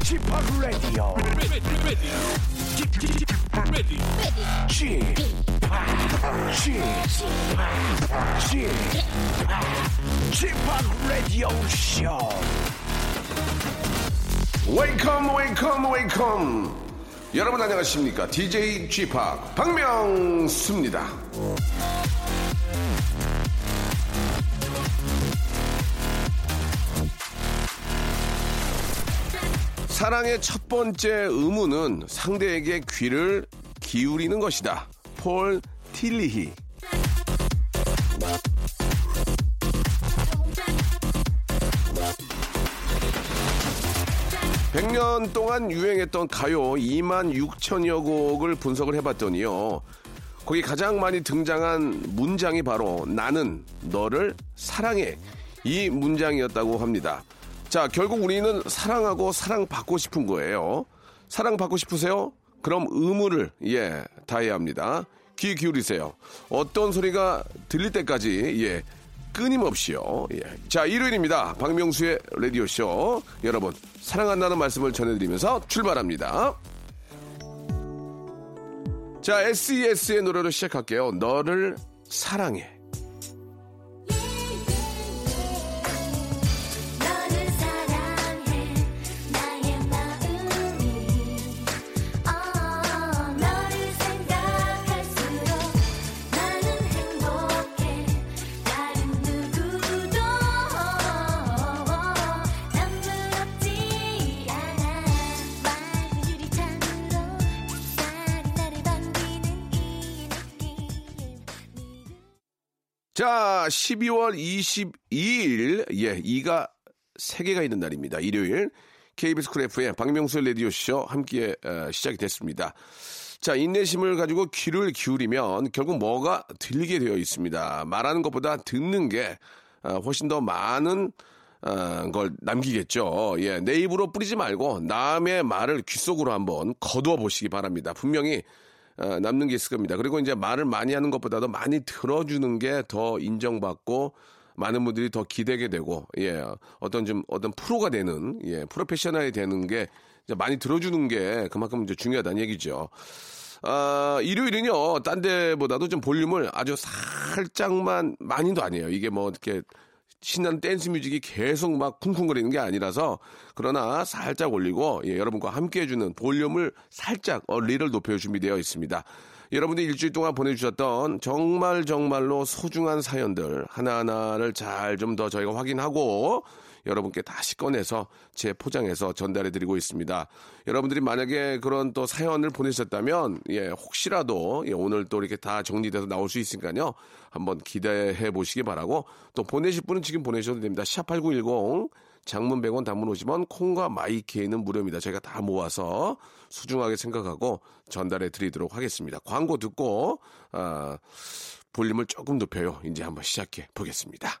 P Radio Show. 웨이컴 웨이컴 웨이컴 여러분 안녕하십니까 DJ p 박명수입니다 사랑의 첫 번째 의무는 상대에게 귀를 기울이는 것이다 폴 틸리히 100년 동안 유행했던 가요 2만 6천여 곡을 분석을 해봤더니요. 거기 가장 많이 등장한 문장이 바로 나는 너를 사랑해. 이 문장이었다고 합니다. 자, 결국 우리는 사랑하고 사랑받고 싶은 거예요. 사랑받고 싶으세요? 그럼 의무를, 예, 다해야 합니다. 귀 기울이세요. 어떤 소리가 들릴 때까지, 예, 끊임없이요. 예. 자, 일요일입니다. 박명수의 라디오쇼. 여러분, 사랑한다는 말씀을 전해드리면서 출발합니다. 자, SES의 노래로 시작할게요. 너를 사랑해. 자, 12월 22일, 예, 이가 세개가 있는 날입니다. 일요일. KBS 쿨 FM 박명수 라디오쇼 함께 어, 시작이 됐습니다. 자, 인내심을 가지고 귀를 기울이면 결국 뭐가 들리게 되어 있습니다. 말하는 것보다 듣는 게 어, 훨씬 더 많은 어, 걸 남기겠죠. 예, 내 입으로 뿌리지 말고 남의 말을 귓속으로 한번 거두어 보시기 바랍니다. 분명히 어, 남는 게 있을 겁니다. 그리고 이제 말을 많이 하는 것보다도 많이 들어주는 게 더 인정받고 많은 분들이 더 기대게 되고 예 어떤 좀 어떤 프로가 되는 예 프로페셔널이 되는 게 이제 많이 들어주는 게 그만큼 이제 중요하다는 얘기죠. 아, 일요일은요, 딴 데보다도 좀 볼륨을 아주 살짝만, 많이도 아니에요. 이게 뭐, 이렇게, 신나는 댄스 뮤직이 계속 막 쿵쿵거리는 게 아니라서, 그러나 살짝 올리고, 예, 여러분과 함께 해주는 볼륨을 살짝, 어, 리를 높여 준비되어 있습니다. 여러분들이 일주일 동안 보내주셨던 정말 정말로 소중한 사연들 하나하나를 잘 좀 더 저희가 확인하고, 여러분께 다시 꺼내서 재포장해서 전달해 드리고 있습니다. 여러분들이 만약에 그런 또 사연을 보내셨다면, 예, 혹시라도, 예, 오늘 또 이렇게 다 정리돼서 나올 수 있으니까요. 한번 기대해 보시기 바라고, 또 보내실 분은 지금 보내셔도 됩니다. 샵8910, 장문 100원, 단문 50원, 콩과 마이케이는 무료입니다. 저희가 다 모아서 소중하게 생각하고 전달해 드리도록 하겠습니다. 광고 듣고, 아, 볼륨을 조금 높여요. 이제 한번 시작해 보겠습니다.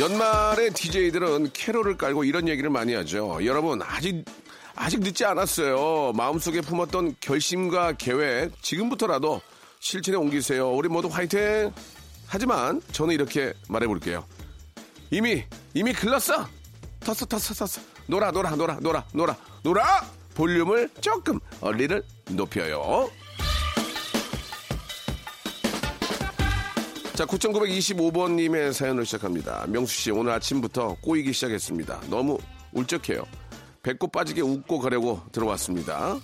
연말에 DJ들은 캐롤을 깔고 이런 얘기를 많이 하죠. 여러분, 아직, 아직 늦지 않았어요. 마음속에 품었던 결심과 계획, 지금부터라도 실천에 옮기세요. 우리 모두 화이팅! 하지만 저는 이렇게 말해볼게요. 이미, 이미 글렀어! 텄어, 텄어, 텄어. 놀아, 놀아, 놀아, 놀아, 놀아, 놀아! 볼륨을 조금, 얼리를 높여요. 자, 9925번님의 사연을 시작합니다. 명수 씨, 오늘 아침부터 꼬이기 시작했습니다. 너무 울적해요. 배꼽 빠지게 웃고 가려고 들어왔습니다.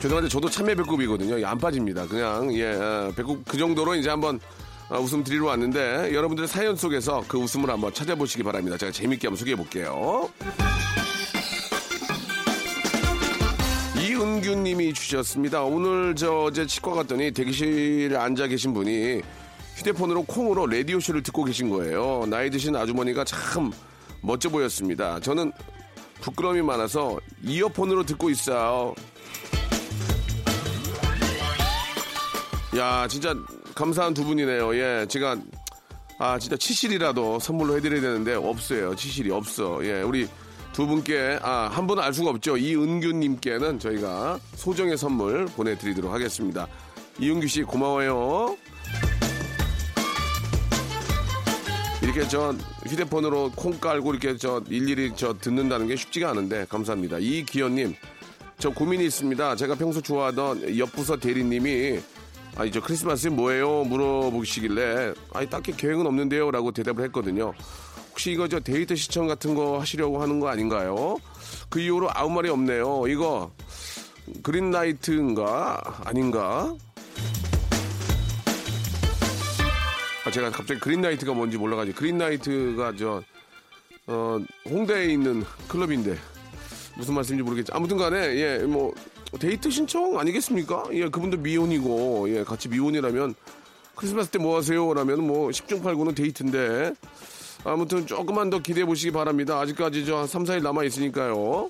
죄송한데 저도 참외 배꼽이거든요. 안 빠집니다. 그냥 예 어, 배꼽 그 정도로 이제 한번 어, 웃음 드리러 왔는데 여러분들의 사연 속에서 그 웃음을 한번 찾아보시기 바랍니다. 제가 재밌게 한번 소개해 볼게요. 이은규님이 주셨습니다. 오늘 저 어제 치과 갔더니 대기실에 앉아 계신 분이 휴대폰으로 콩으로 라디오 쇼를 듣고 계신 거예요. 나이 드신 아주머니가 참 멋져 보였습니다. 저는 부끄러움이 많아서 이어폰으로 듣고 있어요. 야, 진짜 감사한 두 분이네요. 예, 제가 아 진짜 치실이라도 선물로 해드려야 되는데 없어요. 치실이 없어. 예, 우리 두 분께 아 한 분은 알 수가 없죠. 이은규 님께는 저희가 소정의 선물 보내 드리도록 하겠습니다. 이은규 씨 고마워요. 이렇게 저 휴대폰으로 콩 깔고 이렇게 저 일일이 저 듣는다는 게 쉽지가 않은데 감사합니다. 이기현 님 저 고민이 있습니다. 제가 평소 좋아하던 옆부서 대리님이 아니 저 크리스마스에 뭐예요 물어보시길래 아니 딱히 계획은 없는데요라고 대답을 했거든요. 혹시 이거 저 데이트 시청 같은 거 하시려고 하는 거 아닌가요? 그 이후로 아무 말이 없네요. 이거 그린라이트인가 아닌가? 아, 제가 갑자기 그린라이트가 뭔지 몰라가지고 그린라이트가 저 어, 홍대에 있는 클럽인데 무슨 말씀인지 모르겠죠. 아무튼간에 예 뭐 데이트 신청 아니겠습니까? 예 그분도 미혼이고 예 같이 미혼이라면 크리스마스 때 뭐 하세요? 라면 뭐 10중 8구는 데이트인데 아무튼 조금만 더 기대해 보시기 바랍니다. 아직까지 저 한 3, 4일 남아 있으니까요.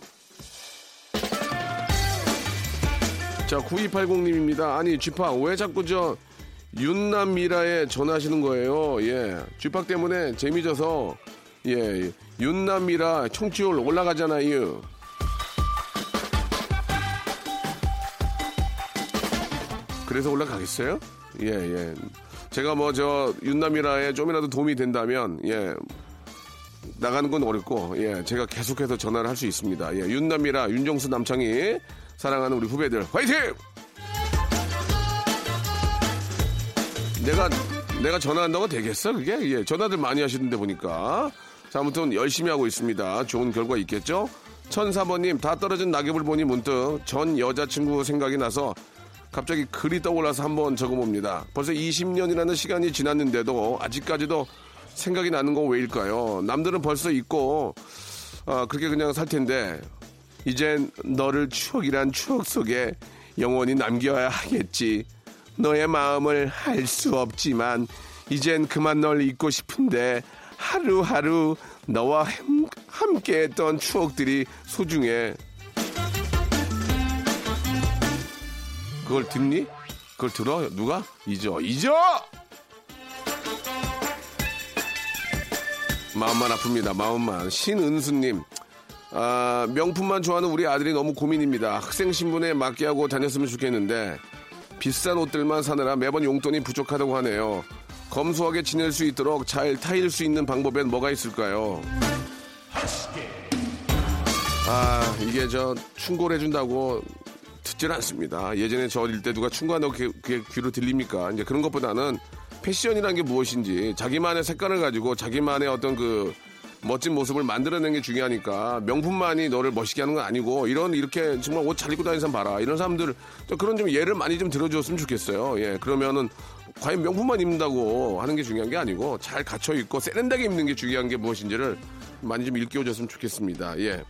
자 9280님입니다. 아니 쥐팍 왜 자꾸 저 윤남 미라에 전화하시는 거예요. 예 쥐팍 때문에 재미져서 예 윤남 미라 청취율 올라가잖아요. 그래서 올라가겠어요? 예, 예. 제가 뭐 저 윤남이라에 좀이라도 도움이 된다면 예. 나가는 건 어렵고 예. 제가 계속해서 전화를 할 수 있습니다. 예. 윤남이라 윤정수 남창희 사랑하는 우리 후배들 화이팅! 내가 내가 전화한다고 되겠어? 그게? 예. 전화들 많이 하시는데 보니까. 자, 아무튼 열심히 하고 있습니다. 좋은 결과 있겠죠? 천사번님 다 떨어진 낙엽을 보니 문득 전 여자친구 생각이 나서 갑자기 글이 떠올라서 한번 적어봅니다. 벌써 20년이라는 시간이 지났는데도 아직까지도 생각이 나는 건 왜일까요? 남들은 벌써 있고 아, 그렇게 그냥 살 텐데 이젠 너를 추억이란 추억 속에 영원히 남겨야 하겠지. 너의 마음을 할 수 없지만 이젠 그만 널 잊고 싶은데 하루하루 너와 함- 함께했던 추억들이 소중해. 그걸 듣니? 그걸 들어? 누가? 잊어. 잊어! 마음만 아픕니다. 마음만. 신은수님. 아, 명품만 좋아하는 우리 아들이 너무 고민입니다. 학생 신분에 맞게 하고 다녔으면 좋겠는데 비싼 옷들만 사느라 매번 용돈이 부족하다고 하네요. 검소하게 지낼 수 있도록 잘 타일 수 있는 방법엔 뭐가 있을까요? 아, 이게 저 충고해준다고 듣질 않습니다. 예전에 저 어릴 때 누가 충고한다고 그게, 그게 귀로 들립니까? 이제 그런 것보다는 패션이라는 게 무엇인지 자기만의 색깔을 가지고 자기만의 어떤 그 멋진 모습을 만들어내는 게 중요하니까 명품만이 너를 멋있게 하는 건 아니고 이런 이렇게 정말 옷 잘 입고 다니는 사람 봐라 이런 사람들 또 그런 좀 예를 많이 좀 들어줬으면 좋겠어요. 예 그러면은 과연 명품만 입는다고 하는 게 중요한 게 아니고 잘 갖춰 입고 세련되게 입는 게 중요한 게 무엇인지를 많이 좀 일깨워줬으면 좋겠습니다. 예.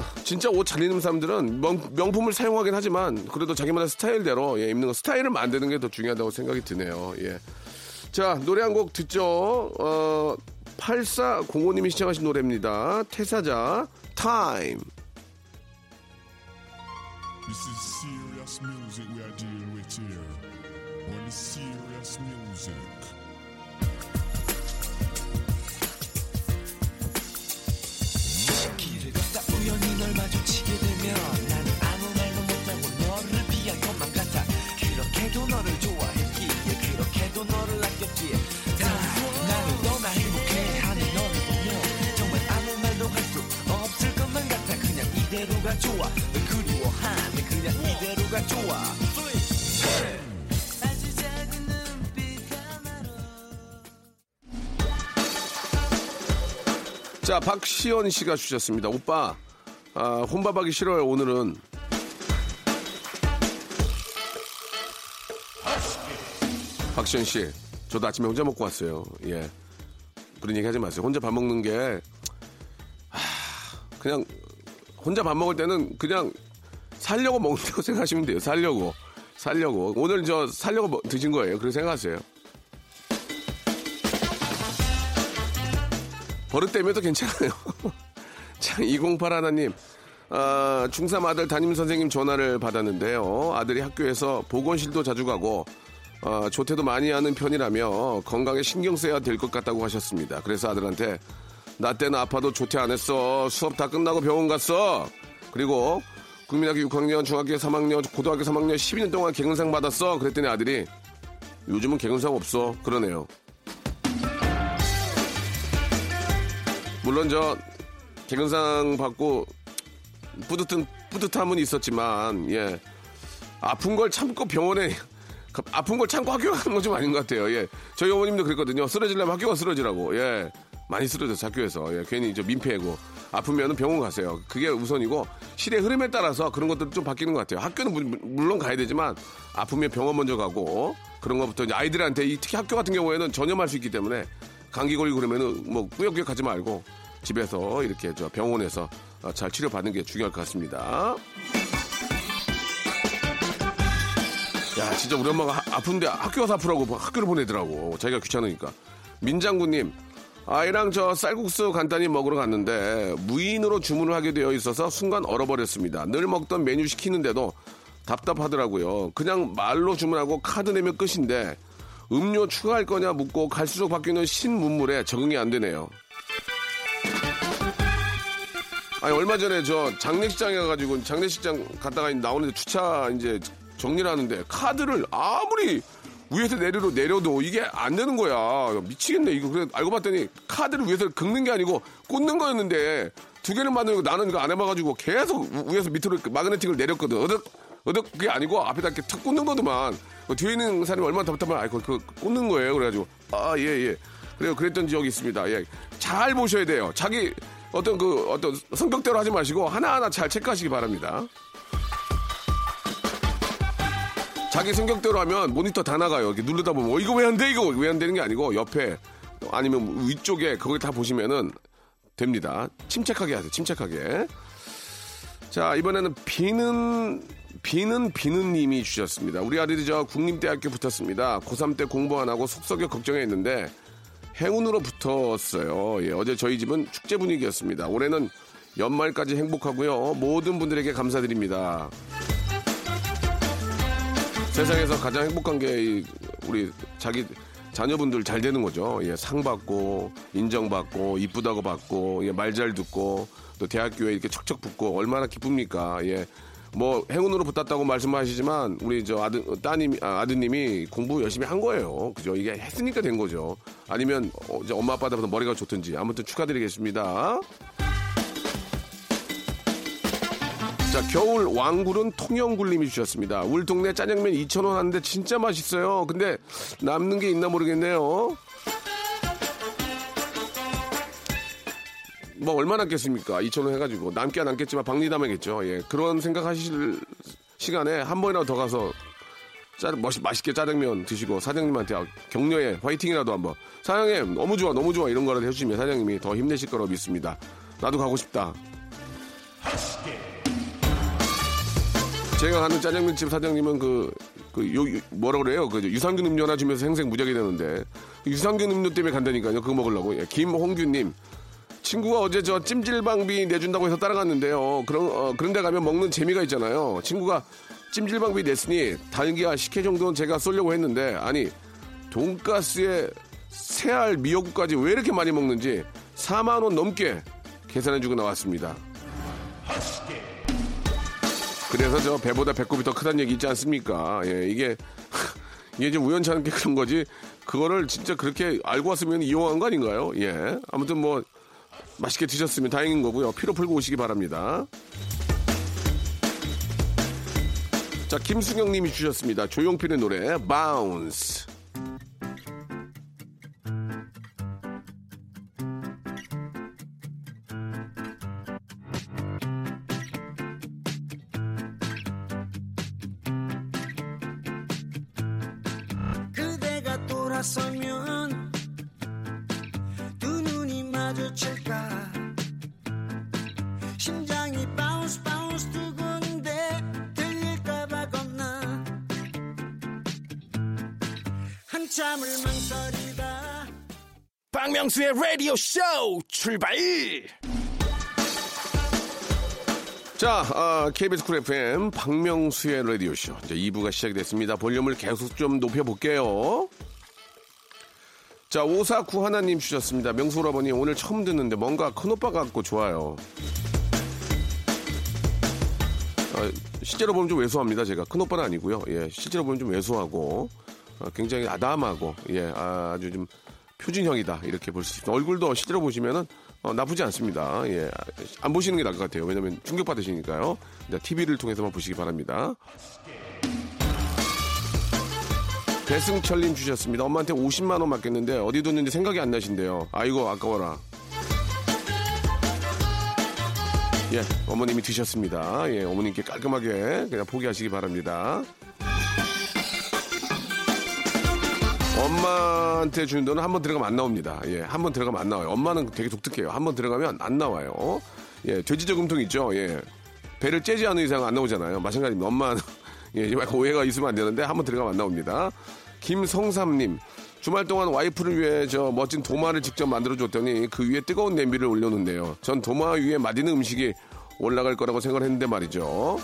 아, 진짜 옷 잘 입는 사람들은 명, 품을 사용하긴 하지만 그래도 자기만의 스타일대로 예, 입는 거 스타일을 만드는 게 더 중요하다고 생각이 드네요. 예. 자, 노래 한 곡 듣죠. 어, 8405님이 시청하신 노래입니다. 태사자 타임. This is serious music we are dealing with here. Only serious music. 이대로가 좋아 널 그리워하네 그냥 이대로가 좋아 하나로 자, 박시연 씨가 주셨습니다. 오빠, 아, 혼밥하기 싫어요, 오늘은. 박시연 씨, 저도 아침에 혼자 먹고 왔어요. 예. 그런 얘기 하지 마세요. 혼자 밥 먹는 게, 아, 그냥 혼자 밥 먹을 때는 그냥 살려고 먹는다고 생각하시면 돼요. 살려고. 살려고. 오늘 저 살려고 먹- 드신 거예요. 그렇게 생각하세요. 버릇되면도 괜찮아요. 자, 208 하나님. 아, 중3 아들 담임 선생님 전화를 받았는데요. 아들이 학교에서 보건실도 자주 가고, 아, 조퇴도 많이 하는 편이라며 건강에 신경 써야 될 것 같다고 하셨습니다. 그래서 아들한테 나 때는 아파도 조퇴 안 했어. 수업 다 끝나고 병원 갔어. 그리고 국민학교 6학년, 중학교 3학년, 고등학교 3학년 12년 동안 개근상 받았어. 그랬더니 아들이 요즘은 개근상 없어. 그러네요. 물론 저 개근상 받고 뿌듯한 뿌듯함은 있었지만 예 아픈 걸 참고 병원에 가- 아픈 걸 참고 학교 가는 건 좀 아닌 것 같아요. 예 저희 어머님도 그랬거든요. 쓰러지려면 학교가 쓰러지라고 예 많이 쓰러져서 학교에서 예 괜히 저 민폐고 아프면은 병원 가세요. 그게 우선이고 시대 흐름에 따라서 그런 것들은 좀 바뀌는 것 같아요. 학교는 물- 물론 가야 되지만 아프면 병원 먼저 가고 그런 것부터 이제 아이들한테 이 특히 학교 같은 경우에는 전염할 수 있기 때문에 감기 걸리고 그러면은 뭐 꾸역꾸역 가지 말고 집에서 이렇게 저 병원에서 어, 잘 치료받는 게 중요할 것 같습니다. 야, 진짜 우리 엄마가 하- 아픈데 학교 가서 아프라고 학교를 보내더라고. 자기가 귀찮으니까. 민장구님, 아이랑 저 쌀국수 간단히 먹으러 갔는데 무인으로 주문을 하게 되어 있어서 순간 얼어버렸습니다. 늘 먹던 메뉴 시키는데도 답답하더라고요. 그냥 말로 주문하고 카드 내면 끝인데 음료 추가할 거냐 묻고 갈수록 바뀌는 신문물에 적응이 안 되네요. 아니 얼마 전에 저 장례식장에 가가지고 장례식장 갔다가 나오는데 주차 이제 정리를 하는데 카드를 아무리 위에서 내려도 내려도 이게 안 되는 거야. 미치겠네. 이거 그래 알고 봤더니 카드를 위에서 긁는 게 아니고 꽂는 거였는데 두 개를 만들고 나는 이거 안 해봐가지고 계속 우- 위에서 밑으로 마그네틱을 내렸거든. 어득 어득 그게 아니고 앞에다 이렇게 탁 꽂는 거더만. 그 뒤에 있는 사람이 얼마나 답답하면 아이 그, 그 꽂는 거예요. 그래가지고 아 예 예. 그래요. 그랬던 지역이 있습니다. 예 잘 보셔야 돼요. 자기 어떤 그 어떤 성격대로 하지 마시고 하나하나 잘 체크하시기 바랍니다. 자기 성격대로 하면 모니터 다 나가요. 이렇게 누르다 보면 어, 이거 왜 안 돼? 이거 왜 안 되는 게 아니고 옆에 아니면 위쪽에 그걸 다 보시면은 됩니다. 침착하게 하세요. 침착하게. 자 이번에는 비는 비는 비는 님이 주셨습니다. 우리 아들이 저 국립대학교 붙었습니다. 고3 때 공부 안 하고 속썩여 걱정했는데 행운으로 붙었어요. 예, 어제 저희 집은 축제 분위기였습니다. 올해는 연말까지 행복하고요. 모든 분들에게 감사드립니다. 세상에서 가장 행복한 게 이- 우리 자기 자녀분들 잘 되는 거죠. 예, 상 받고 인정받고 이쁘다고 받고 예, 말 잘 듣고 또 대학교에 이렇게 척척 붙고 얼마나 기쁩니까? 예. 뭐 행운으로 붙었다고 말씀하시지만 우리 저 아들 따님 아, 아드님이 공부 열심히 한 거예요. 그죠? 이게 했으니까 된 거죠. 아니면 어, 엄마 아빠보다 머리가 좋든지 아무튼 축하드리겠습니다. 자, 겨울 왕굴은 통영굴님이 주셨습니다. 울 동네 짜장면 2,000원 하는데 진짜 맛있어요. 근데 남는 게 있나 모르겠네요. 뭐 얼마 남겠습니까? 2,000원 해가지고 남게 남겠지만 박리담하겠죠. 예, 그런 생각하실 시간에 한 번이라도 더 가서 짜, 멋, 맛있게 짜장면 드시고 사장님한테 아, 격려에 화이팅이라도 한번 사장님 너무 좋아 너무 좋아 이런 거라도 해주시면 사장님이 더 힘내실 거라고 믿습니다. 나도 가고 싶다. 제가 가는 짜장면집 사장님은 그, 그, 요, 요- 뭐라 그래요? 그 유산균 음료 하나 주면서 생생 무작위 되는데. 유산균 음료 때문에 간다니까요. 그거 먹으려고. 예, 김홍규님. 친구가 어제 저 찜질방비 내준다고 해서 따라갔는데요. 그런, 어, 그런 데 가면 먹는 재미가 있잖아요. 친구가 찜질방비 냈으니 달걀 식혜 정도는 제가 쏠려고 했는데, 아니, 돈가스에 새알 미역국까지 왜 이렇게 많이 먹는지 4만원 넘게 계산해주고 나왔습니다. 그래서 저 배보다 배꼽이 더 크다는 얘기 있지 않습니까? 예, 이게 이게 좀 우연찮게 그런 거지. 그거를 진짜 그렇게 알고 왔으면 이용한 거 아닌가요? 예. 아무튼 뭐 맛있게 드셨으면 다행인 거고요. 피로 풀고 오시기 바랍니다. 자, 김수경 님이 주셨습니다. 조용필의 노래 Bounce. 박명수의 라디오 쇼 출발 자, 아, KBS Cool FM 박명수의 라디오 쇼. 이제 2부가 시작이 됐습니다. 볼륨을 계속 좀 높여볼게요. 자, 549 하나 님 주셨습니다. 명수 오라버니 오늘 처음 듣는데 뭔가 큰오빠 같고 좋아요. 아, 실제로 보면 좀 왜소합니다. 제가 큰오빠는 아니고요. 예, 실제로 보면 좀 왜소하고 아, 굉장히 아담하고 예, 아주 좀 표준형이다 이렇게 볼 수 있습니다. 얼굴도 실제로 보시면은 어, 나쁘지 않습니다. 예, 안 보시는 게 나을 것 같아요. 왜냐면 충격 받으시니까요. TV를 통해서만 보시기 바랍니다. 배승철님 주셨습니다. 엄마한테 50만 원 맡겼는데 어디 뒀는지 생각이 안 나신대요. 아이고 아까워라. 예, 어머님이 드셨습니다. 예, 어머님께 깔끔하게 그냥 포기하시기 바랍니다. 엄마한테 주는 돈은 한 번 들어가면 안 나옵니다. 예, 한 번 들어가면 안 나와요. 엄마는 되게 독특해요. 한 번 들어가면 안 나와요. 예, 돼지 저금통 있죠. 예, 배를 째지 않은 이상 안 나오잖아요. 마찬가지입니다. 엄마는 예, 오해가 있으면 안 되는데 한 번 들어가면 안 나옵니다. 김성삼님. 주말 동안 와이프를 위해 저 멋진 도마를 직접 만들어 줬더니 그 위에 뜨거운 냄비를 올려놓는데요. 전 도마 위에 맛있는 음식이 올라갈 거라고 생각을 했는데 말이죠.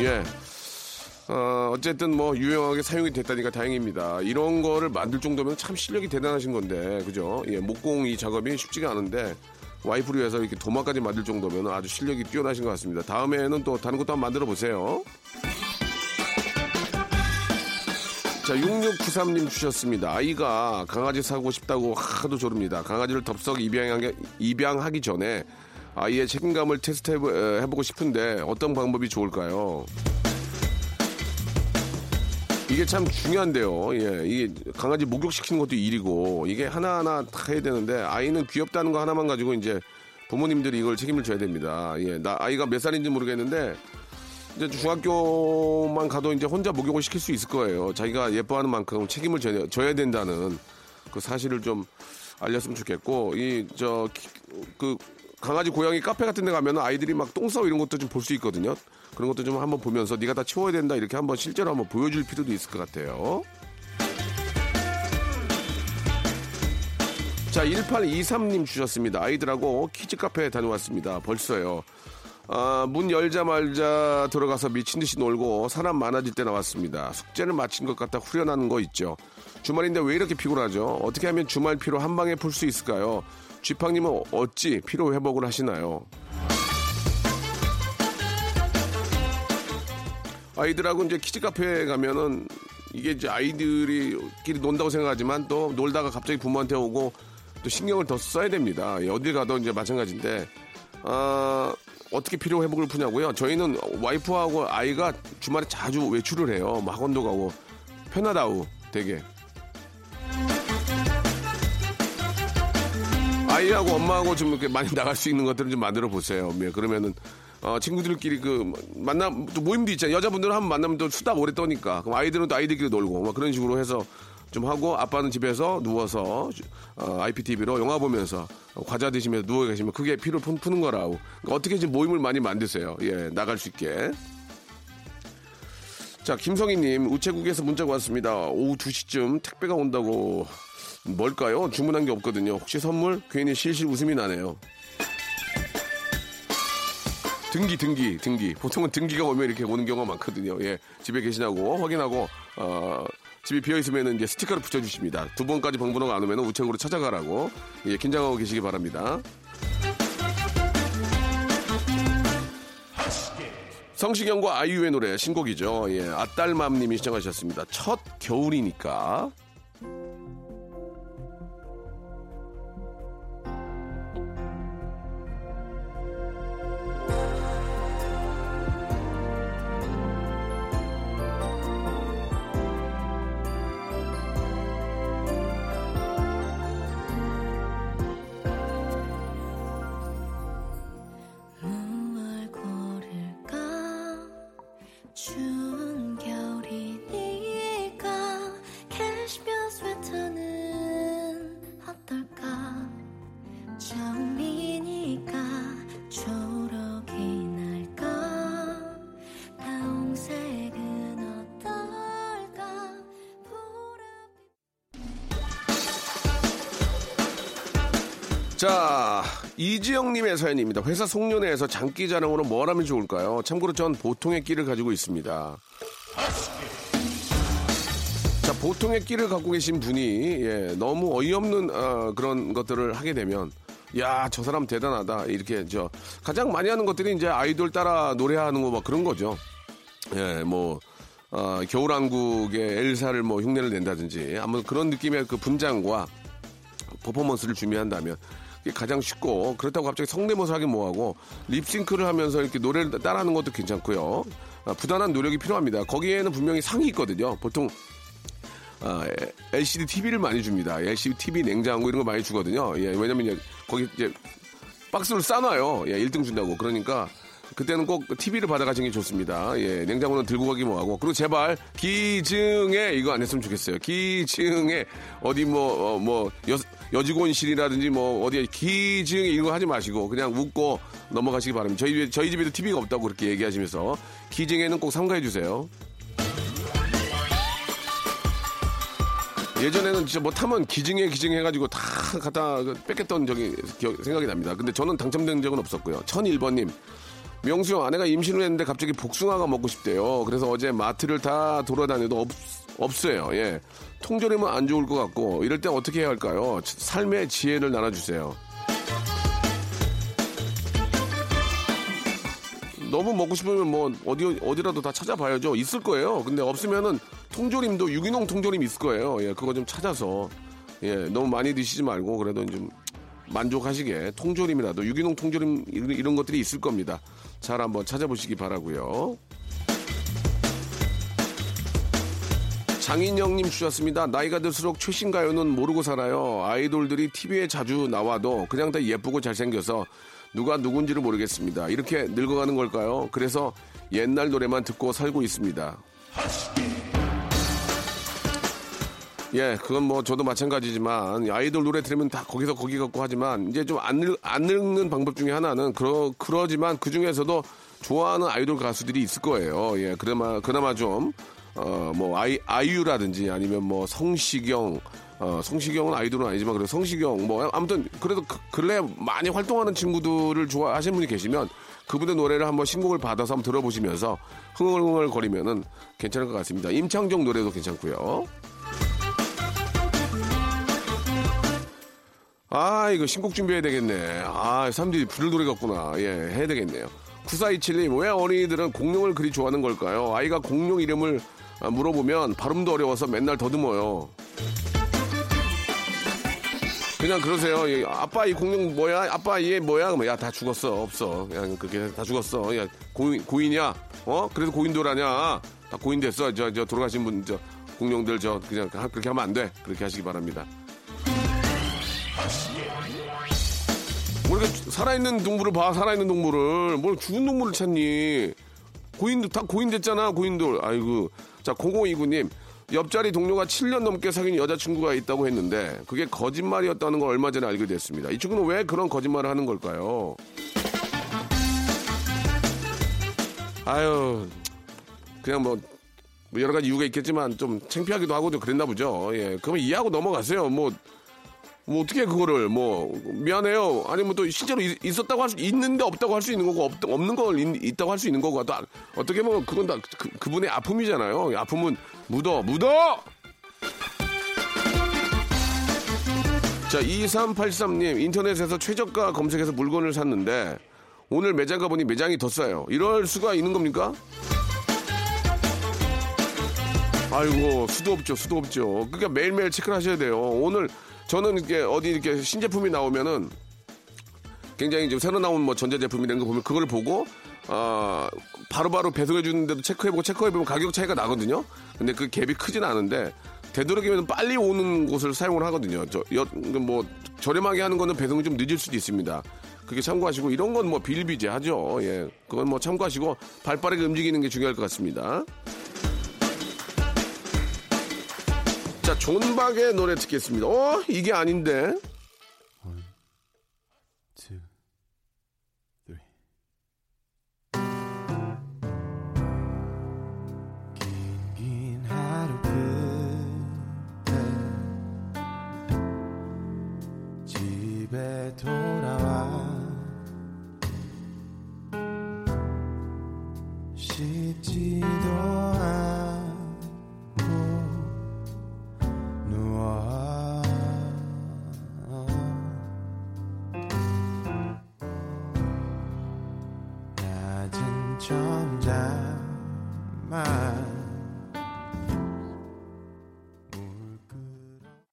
예. 어, 어쨌든 뭐 유용하게 사용이 됐다니까 다행입니다. 이런 거를 만들 정도면 참 실력이 대단하신 건데, 그죠? 예, 목공 이 작업이 쉽지가 않은데, 와이프를 위해서 이렇게 도마까지 만들 정도면 아주 실력이 뛰어나신 것 같습니다. 다음에는 또 다른 것도 한번 만들어 보세요. 자, 6693님 주셨습니다. 아이가 강아지 사고 싶다고 하도 조릅니다. 강아지를 덥석 입양하기, 입양하기 전에 아이의 책임감을 테스트 해보고 싶은데 어떤 방법이 좋을까요? 이게 참 중요한데요. 예, 이게 강아지 목욕시키는 것도 일이고 이게 하나하나 다 해야 되는데 아이는 귀엽다는 거 하나만 가지고 이제 부모님들이 이걸 책임을 져야 됩니다. 예, 나 아이가 몇 살인지 모르겠는데 이제 중학교만 가도 이제 혼자 목욕을 시킬 수 있을 거예요. 자기가 예뻐하는 만큼 책임을 져야, 져야 된다는 그 사실을 좀 알렸으면 좋겠고 이 저 그 강아지 고양이 카페 같은 데 가면 아이들이 막 똥 싸고 이런 것도 좀 볼 수 있거든요. 그런 것도 좀 한번 보면서 네가 다 치워야 된다 이렇게 한번 실제로 한번 보여줄 필요도 있을 것 같아요. 자, 1823님 주셨습니다. 아이들하고 키즈 카페에 다녀왔습니다. 벌써요. 아, 문 열자마자 들어가서 미친 듯이 놀고 사람 많아질 때 나왔습니다. 숙제를 마친 것 같아 후련한 거 있죠. 주말인데 왜 이렇게 피곤하죠? 어떻게 하면 주말 피로 한 방에 풀 수 있을까요? 쥐팍님은 어찌 피로 회복을 하시나요? 아이들하고 이제 키즈 카페에 가면은 이게 이제 아이들이끼리 논다고 생각하지만 또 놀다가 갑자기 부모한테 오고 또 신경을 더 써야 됩니다. 예, 어딜 가도 이제 마찬가지인데 아, 어떻게 피로 회복을 푸냐고요? 저희는 와이프하고 아이가 주말에 자주 외출을 해요. 뭐 학원도 가고 편하다우 되게. 아이하고 엄마하고 좀 이렇게 많이 나갈 수 있는 것들을 좀 만들어 보세요. 예, 그러면은 어, 친구들끼리 그 만남 또 모임도 있잖아요. 여자분들은 한번 만나면 또 수다 오래 떠니까 그럼 아이들은 또 아이들끼리 놀고 막 그런 식으로 해서 좀 하고 아빠는 집에서 누워서 어, IPTV로 영화 보면서 과자 드시면서 누워 계시면 그게 피를 푸- 푸는 거라고. 그러니까 어떻게 좀 모임을 많이 만드세요. 예, 나갈 수 있게. 자, 김성희님, 우체국에서 문자가 왔습니다. 오후 2시쯤 택배가 온다고 뭘까요? 주문한 게 없거든요. 혹시 선물? 괜히 실실 웃음이 나네요. 등기, 등기, 등기. 보통은 등기가 오면 이렇게 오는 경우가 많거든요. 예. 집에 계시냐고 확인하고, 어, 집이 비어있으면 이제 스티커를 붙여주십니다. 두 번까지 방문호가 안 오면 우체국으로 찾아가라고. 예, 긴장하고 계시기 바랍니다. 성시경과 아이유의 노래 신곡이죠. 예, 아딸맘님이 시청하셨습니다. 첫 겨울이니까. 자, 이지영님의 사연입니다. 회사 송년회에서 장기 자랑으로 뭘 하면 좋을까요? 참고로 전 보통의 끼를 가지고 있습니다. 자, 보통의 끼를 갖고 계신 분이, 예, 너무 어이없는, 어, 그런 것들을 하게 되면, 야, 저 사람 대단하다. 이렇게, 저, 가장 많이 하는 것들이 이제 아이돌 따라 노래하는 거 막 그런 거죠. 예, 뭐, 어, 겨울왕국의 엘사를 뭐 흉내를 낸다든지, 아무 그런 느낌의 그 분장과 퍼포먼스를 준비한다면 가장 쉽고 그렇다고 갑자기 성대모사 하긴 뭐하고 립싱크를 하면서 이렇게 노래를 따라하는 것도 괜찮고요. 아, 부단한 노력이 필요합니다. 거기에는 분명히 상이 있거든요. 보통 아, 에- LCD TV를 많이 줍니다. LCD TV, 냉장고 이런 거 많이 주거든요. 예, 왜냐면 이제 거기 이제 박스를 싸놔요. 예, 1등 준다고. 그러니까 그때는 꼭 TV를 받아가시는 게 좋습니다. 예, 냉장고는 들고 가기 뭐하고. 그리고 제발 기증에 이거 안 했으면 좋겠어요. 기증에 어디 뭐, 어, 뭐, 여, 여직원실이라든지 뭐 어디에 기증에 이런 거 하지 마시고 그냥 웃고 넘어가시기 바랍니다. 저희, 집에- 저희 집에도 TV가 없다고 그렇게 얘기하시면서 기증에는 꼭 참가해 주세요. 예전에는 진짜 뭐 타면 기증해 기증해가지고 다 갖다 뺏겼던 적이 기억- 생각이 납니다. 근데 저는 당첨된 적은 없었고요. 1001번님. 명수 형 아내가 임신을 했는데 갑자기 복숭아가 먹고 싶대요. 그래서 어제 마트를 다 돌아다녀도 없, 없어요. 예. 통조림은 안 좋을 것 같고 이럴 때 어떻게 해야 할까요? 삶의 지혜를 나눠주세요. 너무 먹고 싶으면 뭐 어디 어디라도 다 찾아봐야죠. 있을 거예요. 근데 없으면은 통조림도 유기농 통조림 있을 거예요. 예, 그거 좀 찾아서 예, 너무 많이 드시지 말고 그래도 좀 만족하시게 통조림이라도 유기농 통조림 이런, 것들이 있을 겁니다. 잘 한번 찾아보시기 바라고요. 장인영님 주셨습니다. 나이가 들수록 최신 가요는 모르고 살아요. 아이돌들이 TV에 자주 나와도 그냥 다 예쁘고 잘생겨서 누가 누군지를 모르겠습니다. 이렇게 늙어가는 걸까요? 그래서 옛날 노래만 듣고 살고 있습니다. 예, 그건 뭐 저도 마찬가지지만 아이돌 노래 들으면 다 거기서 거기 갖고 하지만 이제 좀안 안 늙는 방법 중에 하나는 그러 그러지만 그 중에서도 좋아하는 아이돌 가수들이 있을 거예요. 예, 그나마 그나마 좀 어 뭐 아이 아이유라든지 아니면 뭐 성시경 어 성시경은 아이돌은 아니지만 그래도 성시경 뭐 아무튼 그래도 그- 근래 많이 활동하는 친구들을 좋아하시는 분이 계시면 그분의 노래를 한번 신곡을 받아서 한번 들어보시면서 흥얼흥얼 거리면은 괜찮을 것 같습니다. 임창정 노래도 괜찮고요. 아, 이거 신곡 준비해야 되겠네. 아, 사람들이 부를 노래 같구나. 예, 해야 되겠네요. 9427님, 왜 어린이들은 공룡을 그리 좋아하는 걸까요? 아이가 공룡 이름을 아, 물어보면 발음도 어려워서 맨날 더듬어요. 그냥 그러세요. 예, 아빠 이 공룡 뭐야? 아빠 얘 뭐야? 야, 다 죽었어. 없어. 그냥 그렇게 다 죽었어. 야, 고인, 고인이야? 어? 그래서 고인도라냐? 다 고인 됐어. 저, 저 돌아가신 분, 저, 공룡들 저, 그냥 하- 그렇게 하면 안 돼. 그렇게 하시기 바랍니다. 뭐 이렇게 살아있는 동물을 봐, 살아있는 동물을. 뭘 죽은 동물을 찾니? 고인들, 다 고인 됐잖아, 고인들. 아이고. 자, 0029님. 옆자리 동료가 7년 넘게 사귄 여자친구가 있다고 했는데, 그게 거짓말이었다는 걸 얼마 전에 알게 됐습니다. 이 친구는 왜 그런 거짓말을 하는 걸까요? 아유, 그냥 뭐, 뭐 여러 가지 이유가 있겠지만 좀 창피하기도 하고 그랬나 보죠. 예. 그러면 이해하고 넘어가세요. 뭐, 뭐 어떻게 그거를 뭐 미안해요. 아니면 또 실제로 있, 있었다고 할 수 있는데 없다고 할 수 있는 거고 없, 없는 걸 있, 다고 할 수 있는 거고 또 아- 어떻게 보면 그건 다 그, 그분의 아픔이잖아요. 아픔은 묻어 묻어! 자 2383님 인터넷에서 최저가 검색해서 물건을 샀는데 오늘 매장 가보니 매장이 더 싸요. 이럴 수가 있는 겁니까? 아이고 수도 없죠 수도 없죠. 그러니까 매일매일 체크를 하셔야 돼요. 오늘 저는 이렇게 어디 이렇게 신제품이 나오면은 굉장히 좀 새로 나온 뭐 전자 제품 이런 거 보면 그걸 보고 아 바로바로 배송해 주는데도 체크해보고 체크해보면 가격 차이가 나거든요. 근데 그 갭이 크진 않은데 되도록이면 빨리 오는 곳을 사용을 하거든요. 저뭐 저렴하게 하는 거는 배송이 좀 늦을 수도 있습니다. 그게 참고하시고 이런 건뭐 비일비재 하죠. 예 그건 뭐 참고하시고 발빠르게 움직이는 게 중요할 것 같습니다 존박의 노래 듣겠습니다. 어? 이게 아닌데?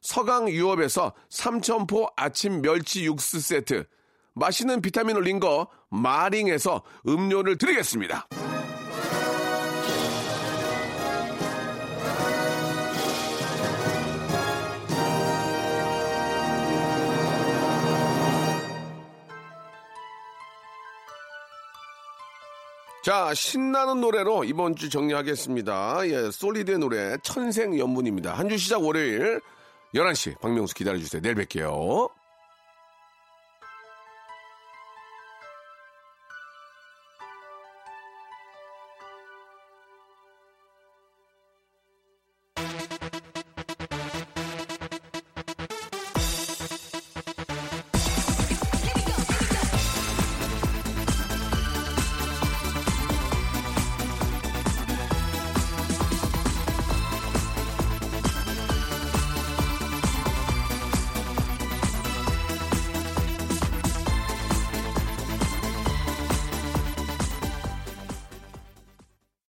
서강 유업에서 삼천포 아침 멸치 육수 세트, 맛있는 비타민 올린 거 마링에서 음료를 드리겠습니다. 자, 신나는 노래로 이번 주 정리하겠습니다. 예, 솔리드의 노래 천생연분입니다. 한 주 시작 월요일 11시 박명수 기다려주세요. 내일 뵐게요.